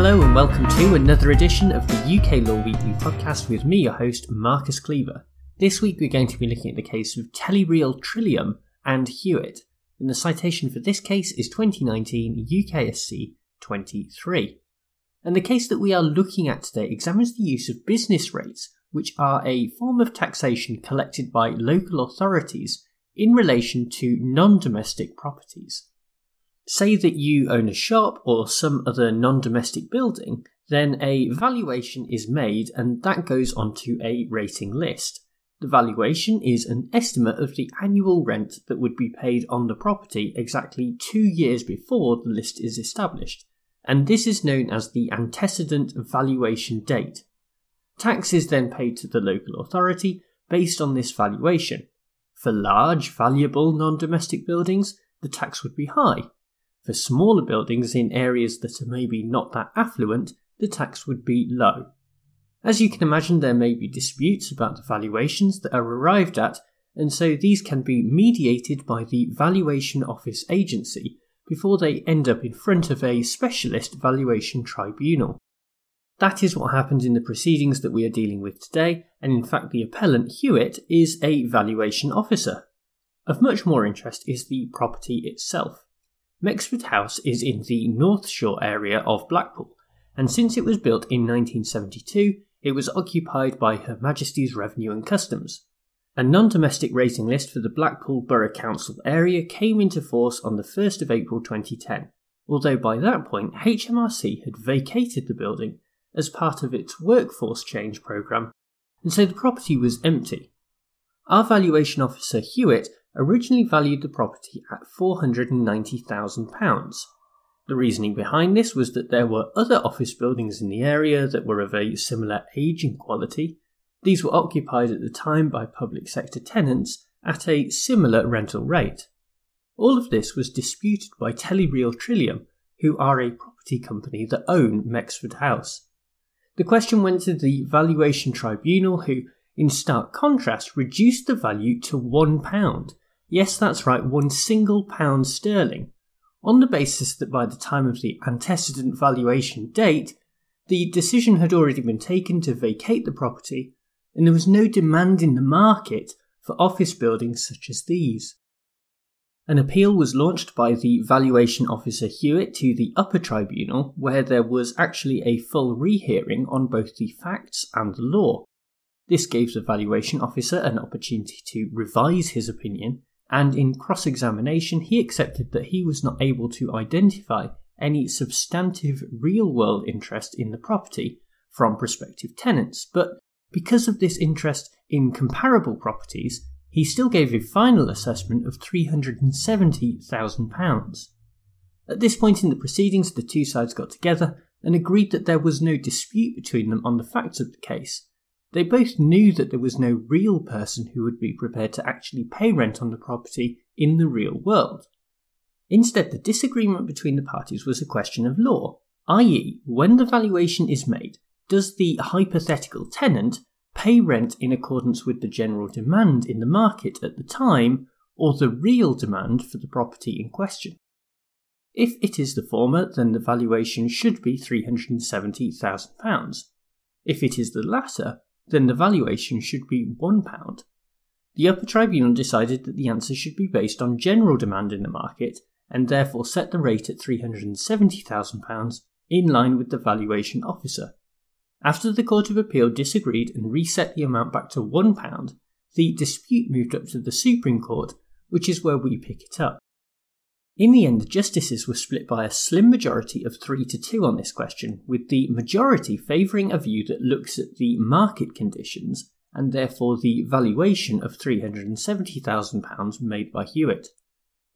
welcome to another edition of the UK Law Weekly podcast with me, your host, Marcus Cleaver. This week we're going to be looking at the case of Telereal Trillium and Hewitt, and the citation for this case is 2019 UKSC 23. And the case that we are looking at today examines the use of business rates, which are a form of taxation collected by local authorities in relation to non domestic properties. Say that you own a shop or some other non domestic building, then a valuation is made and that goes onto a rating list. The valuation is an estimate of the annual rent that would be paid on the property exactly two years before the list is established, and this is known as the antecedent valuation date. Tax is then paid to the local authority based on this valuation. For large, valuable non domestic buildings, the tax would be high, for smaller buildings in areas that are maybe not that affluent, the tax would be low. As you can imagine, there may be disputes about the valuations that are arrived at, and so these can be mediated by the Valuation Office Agency before they end up in front of a specialist valuation tribunal. That is what happened in the proceedings that we are dealing with today, and in fact, the appellant Hewitt is a valuation officer. Of much more interest is the property itself. Mexford House is in the North Shore area of Blackpool, and since it was built in 1972, it was occupied by Her Majesty's Revenue and Customs. A non domestic rating list for the Blackpool Borough Council area came into force on the 1st of April 2010, although by that point HMRC had vacated the building as part of its workforce change programme, and so the property was empty. Our valuation officer Hewitt originally valued the property at £490,000. The reasoning behind this was that there were other office buildings in the area that were of a similar age and quality. These were occupied at the time by public sector tenants at a similar rental rate. All of this was disputed by Telereal Trillium, who are a property company that own Mexford House. The question went to the Valuation Tribunal, who, in stark contrast, reduced the value to £1 Yes, that's right, one single pound sterling, on the basis that by the time of the antecedent valuation date, the decision had already been taken to vacate the property, and there was no demand in the market for office buildings such as these. An appeal was launched by the valuation officer Hewitt to the upper tribunal, where there was actually a full rehearing on both the facts and the law. This gave the valuation officer an opportunity to revise his opinion and in cross examination, he accepted that he was not able to identify any substantive real world interest in the property from prospective tenants, but because of this interest in comparable properties, he still gave a final assessment of £370,000. At this point in the proceedings, the two sides got together and agreed that there was no dispute between them on the facts of the case, they both knew that there was no real person who would be prepared to actually pay rent on the property in the real world. Instead, the disagreement between the parties was a question of law, i.e., when the valuation is made, does the hypothetical tenant pay rent in accordance with the general demand in the market at the time or the real demand for the property in question? If it is the former, then the valuation should be £370,000. If it is the latter, then the valuation should be £1. The upper tribunal decided that the answer should be based on general demand in the market and therefore set the rate at £370,000 in line with the valuation officer. After the Court of Appeal disagreed and reset the amount back to £1, the dispute moved up to the Supreme Court, which is where we pick it up. In the end, the justices were split by a slim majority of 3 to 2 on this question, with the majority favouring a view that looks at the market conditions and therefore the valuation of £370,000 made by Hewitt.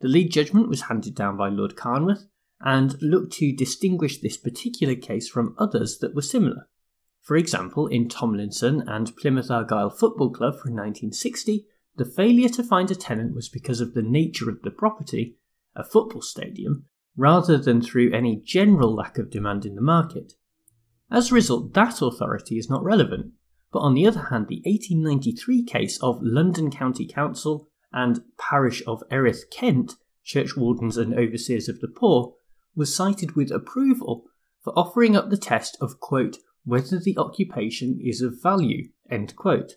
The lead judgment was handed down by Lord Carnwath and looked to distinguish this particular case from others that were similar. For example, in Tomlinson and Plymouth Argyle Football Club from 1960, the failure to find a tenant was because of the nature of the property a football stadium, rather than through any general lack of demand in the market. As a result, that authority is not relevant, but on the other hand, the 1893 case of London County Council and Parish of Erith, Kent, Churchwardens and Overseers of the Poor, was cited with approval for offering up the test of, quote, whether the occupation is of value, end quote.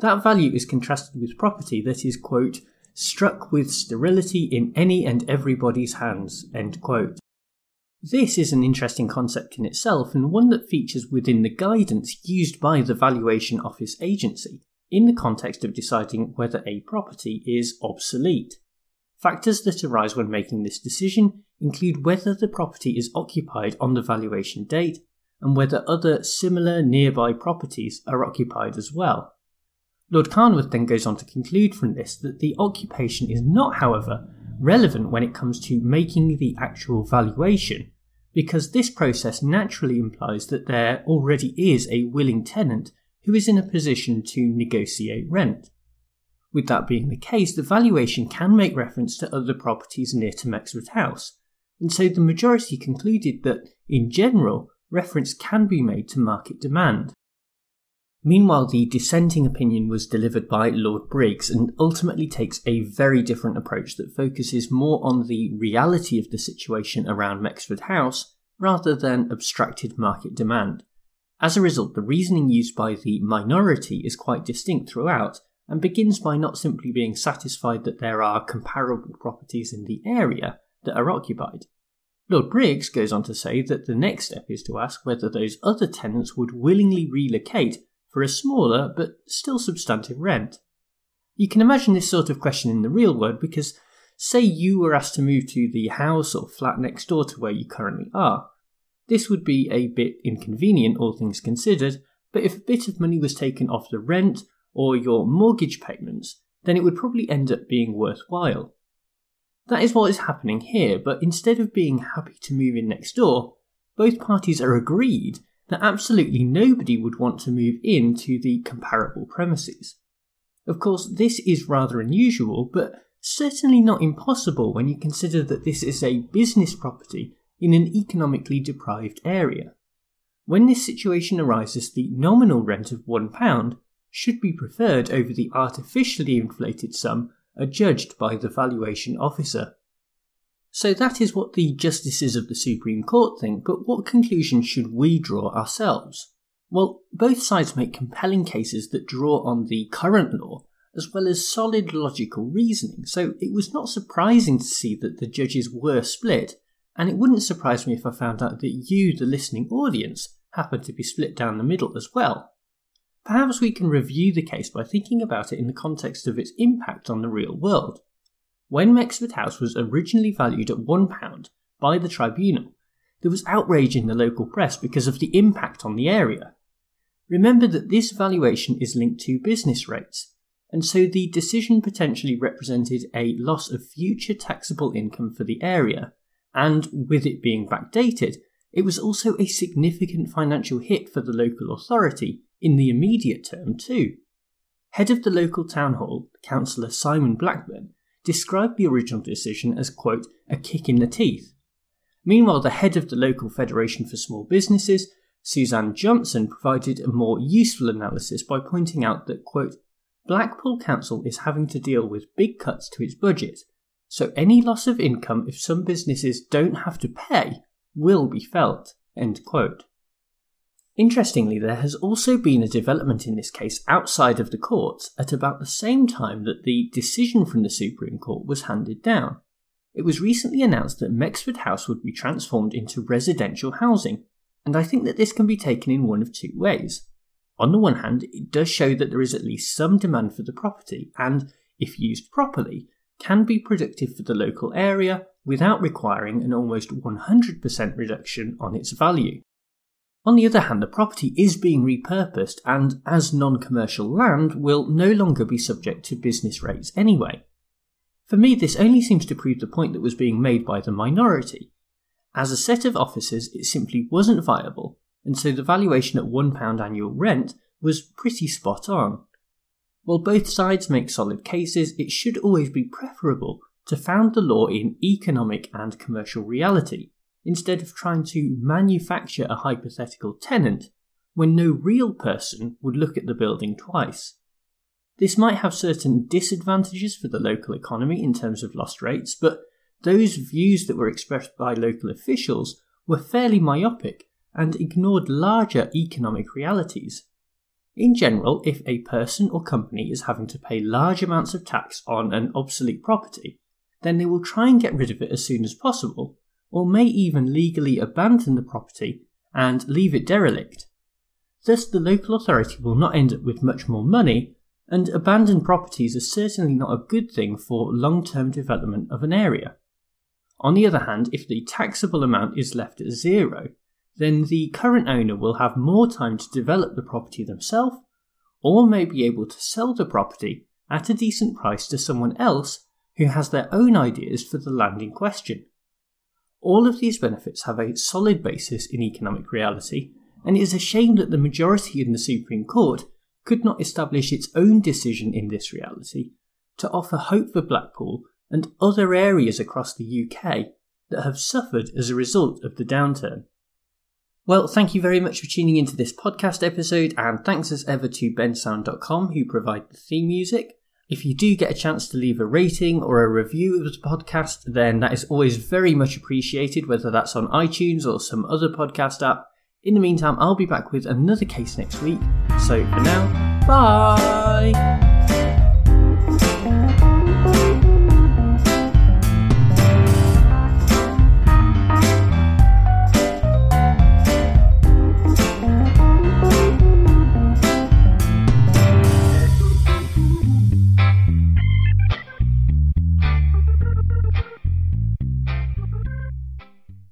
That value is contrasted with property that is, quote, struck with sterility in any and everybody's hands. This is an interesting concept in itself and one that features within the guidance used by the Valuation Office Agency in the context of deciding whether a property is obsolete. Factors that arise when making this decision include whether the property is occupied on the valuation date and whether other similar nearby properties are occupied as well. Lord Carnwath then goes on to conclude from this that the occupation is not, however, relevant when it comes to making the actual valuation, because this process naturally implies that there already is a willing tenant who is in a position to negotiate rent. With that being the case, the valuation can make reference to other properties near to Mexford House, and so the majority concluded that, in general, reference can be made to market demand. Meanwhile, the dissenting opinion was delivered by Lord Briggs and ultimately takes a very different approach that focuses more on the reality of the situation around Mexford House rather than abstracted market demand. As a result, the reasoning used by the minority is quite distinct throughout, and begins by not simply being satisfied that there are comparable properties in the area that are occupied. Lord Briggs goes on to say that the next step is to ask whether those other tenants would willingly relocate for a smaller but still substantive rent. You can imagine this sort of question in the real world because, say, you were asked to move to the house or flat next door to where you currently are. This would be a bit inconvenient, all things considered, but if a bit of money was taken off the rent or your mortgage payments, then it would probably end up being worthwhile. That is what is happening here, but instead of being happy to move in next door, both parties are agreed that absolutely nobody would want to move into the comparable premises. Of course, this is rather unusual, but certainly not impossible when you consider that this is a business property in an economically deprived area. When this situation arises, the nominal rent of £1 should be preferred over the artificially inflated sum adjudged by the valuation officer. So that is what the justices of the Supreme Court think, but what conclusion should we draw ourselves? Well, both sides make compelling cases that draw on the current law as well as solid logical reasoning, so it was not surprising to see that the judges were split, and it wouldn't surprise me if I found out that you, the listening audience, happened to be split down the middle as well. Perhaps we can review the case by thinking about it in the context of its impact on the real world. When Mexford House was originally valued at £1 by the tribunal, there was outrage in the local press because of the impact on the area. Remember that this valuation is linked to business rates, and so the decision potentially represented a loss of future taxable income for the area, and with it being backdated, it was also a significant financial hit for the local authority in the immediate term, too. Head of the local town hall, Councillor Simon Blackburn, described the original decision as, quote, a kick in the teeth. Meanwhile, the head of the local Federation for Small Businesses, Suzanne Johnson, provided a more useful analysis by pointing out that, quote, Blackpool Council is having to deal with big cuts to its budget, so any loss of income if some businesses don't have to pay will be felt, end quote. Interestingly, there has also been a development in this case outside of the courts at about the same time that the decision from the Supreme Court was handed down. It was recently announced that Mexford House would be transformed into residential housing, and I think that this can be taken in one of two ways. On the one hand, it does show that there is at least some demand for the property, and, if used properly, can be productive for the local area without requiring an almost 100% reduction on its value. On the other hand, the property is being repurposed and, as non commercial land, will no longer be subject to business rates anyway. For me, this only seems to prove the point that was being made by the minority. As a set of offices, it simply wasn't viable, and so the valuation at £1 annual rent was pretty spot on. While both sides make solid cases, it should always be preferable to found the law in economic and commercial reality instead of trying to manufacture a hypothetical tenant when no real person would look at the building twice. This might have certain disadvantages for the local economy in terms of lost rates, but those views that were expressed by local officials were fairly myopic and ignored larger economic realities. In general, if a person or company is having to pay large amounts of tax on an obsolete property, then they will try and get rid of it as soon as possible, or may even legally abandon the property and leave it derelict. Thus, the local authority will not end up with much more money, and abandoned properties are certainly not a good thing for long term development of an area. On the other hand, if the taxable amount is left at zero, then the current owner will have more time to develop the property themselves, or may be able to sell the property at a decent price to someone else who has their own ideas for the land in question. All of these benefits have a solid basis in economic reality, and it is a shame that the majority in the Supreme Court could not establish its own decision in this reality to offer hope for Blackpool and other areas across the UK that have suffered as a result of the downturn. Well, thank you very much for tuning into this podcast episode, and thanks as ever to bensound.com who provide the theme music. If you do get a chance to leave a rating or a review of the podcast, then that is always very much appreciated, whether that's on iTunes or some other podcast app. In the meantime, I'll be back with another case next week. So for now, bye!